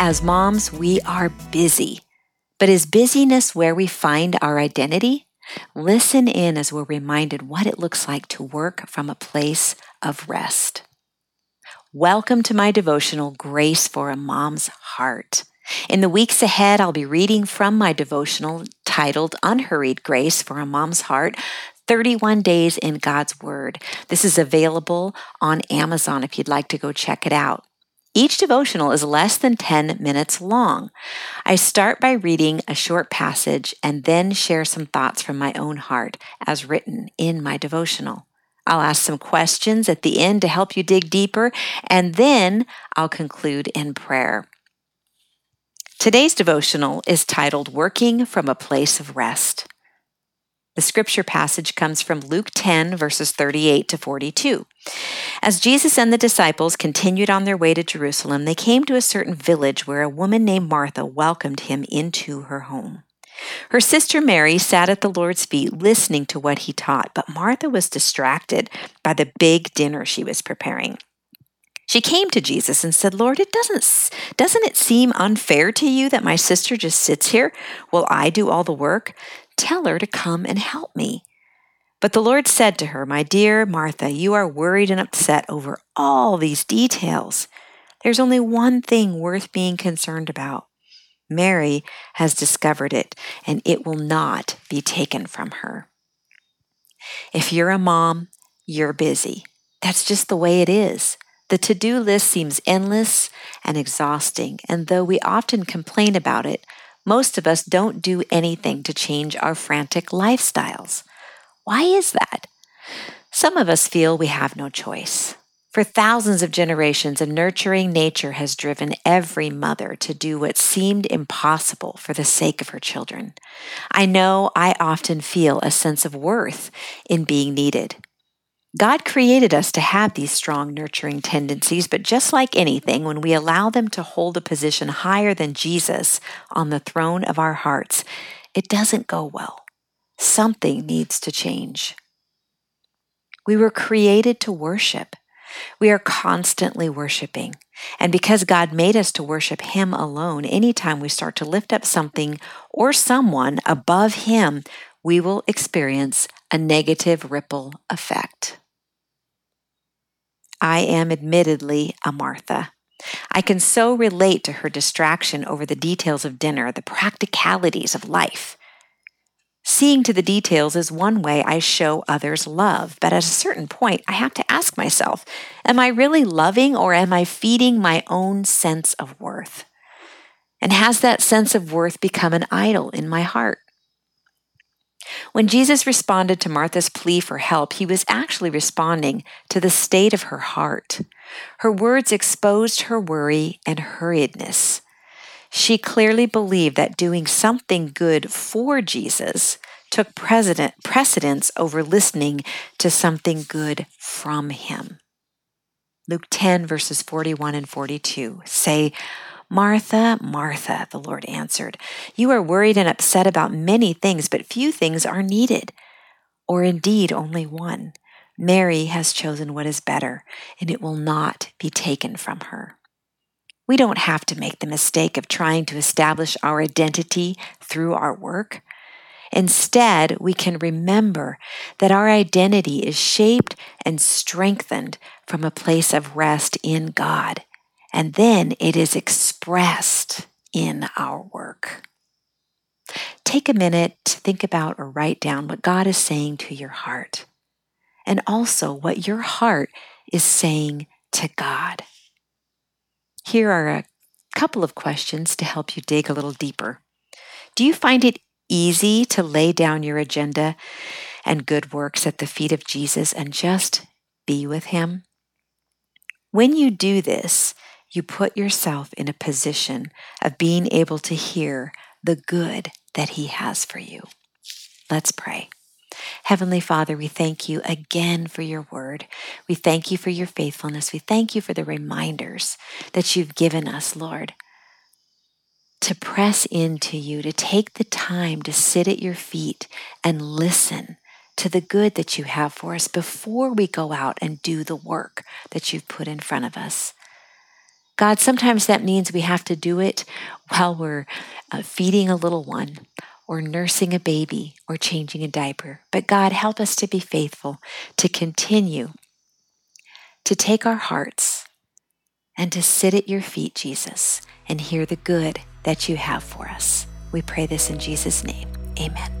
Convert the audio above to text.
As moms, we are busy. But is busyness where we find our identity? Listen in as we're reminded what it looks like to work from a place of rest. Welcome to my devotional, Grace for a Mom's Heart. In the weeks ahead, I'll be reading from my devotional titled Unhurried Grace for a Mom's Heart 31 Days in God's Word. This is available on Amazon if you'd like to go check it out. Each devotional is less than 10 minutes long. I start by reading a short passage and then share some thoughts from my own heart as written in my devotional. I'll ask some questions at the end to help you dig deeper, and then I'll conclude in prayer. Today's devotional is titled Working from a Place of Rest. The scripture passage comes from Luke 10, verses 38 to 42. As Jesus and the disciples continued on their way to Jerusalem, they came to a certain village where a woman named Martha welcomed him into her home. Her sister Mary sat at the Lord's feet listening to what he taught, but Martha was distracted by the big dinner she was preparing. She came to Jesus and said, "Lord, it doesn't doesn't it seem unfair to you that my sister just sits here while I do all the work? Tell her to come and help me. But the Lord said to her, My dear Martha, you are worried and upset over all these details. There's only one thing worth being concerned about. Mary has discovered it, and it will not be taken from her. If you're a mom, you're busy. That's just the way it is. The to do list seems endless and exhausting, and though we often complain about it, most of us don't do anything to change our frantic lifestyles. Why is that? Some of us feel we have no choice. For thousands of generations, a nurturing nature has driven every mother to do what seemed impossible for the sake of her children. I know I often feel a sense of worth in being needed. God created us to have these strong, nurturing tendencies, but just like anything, when we allow them to hold a position higher than Jesus on the throne of our hearts, it doesn't go well. Something needs to change. We were created to worship. We are constantly worshiping. And because God made us to worship Him alone, anytime we start to lift up something or someone above Him, we will experience a negative ripple effect. I am admittedly a Martha. I can so relate to her distraction over the details of dinner, the practicalities of life. Seeing to the details is one way I show others love, but at a certain point, I have to ask myself Am I really loving or am I feeding my own sense of worth? And has that sense of worth become an idol in my heart? When Jesus responded to Martha's plea for help, he was actually responding to the state of her heart. Her words exposed her worry and hurriedness. She clearly believed that doing something good for Jesus took precedent, precedence over listening to something good from him. Luke 10, verses 41 and 42 say, Martha, Martha, the Lord answered, you are worried and upset about many things, but few things are needed, or indeed only one. Mary has chosen what is better, and it will not be taken from her. We don't have to make the mistake of trying to establish our identity through our work. Instead, we can remember that our identity is shaped and strengthened from a place of rest in God and then it is expressed in our work. Take a minute to think about or write down what God is saying to your heart, and also what your heart is saying to God. Here are a couple of questions to help you dig a little deeper. Do you find it easy to lay down your agenda and good works at the feet of Jesus and just be with Him? When you do this, you put yourself in a position of being able to hear the good that He has for you. Let's pray. Heavenly Father, we thank you again for your word. We thank you for your faithfulness. We thank you for the reminders that you've given us, Lord, to press into you, to take the time to sit at your feet and listen to the good that you have for us before we go out and do the work that you've put in front of us. God, sometimes that means we have to do it while we're uh, feeding a little one or nursing a baby or changing a diaper. But God, help us to be faithful, to continue to take our hearts and to sit at your feet, Jesus, and hear the good that you have for us. We pray this in Jesus' name. Amen.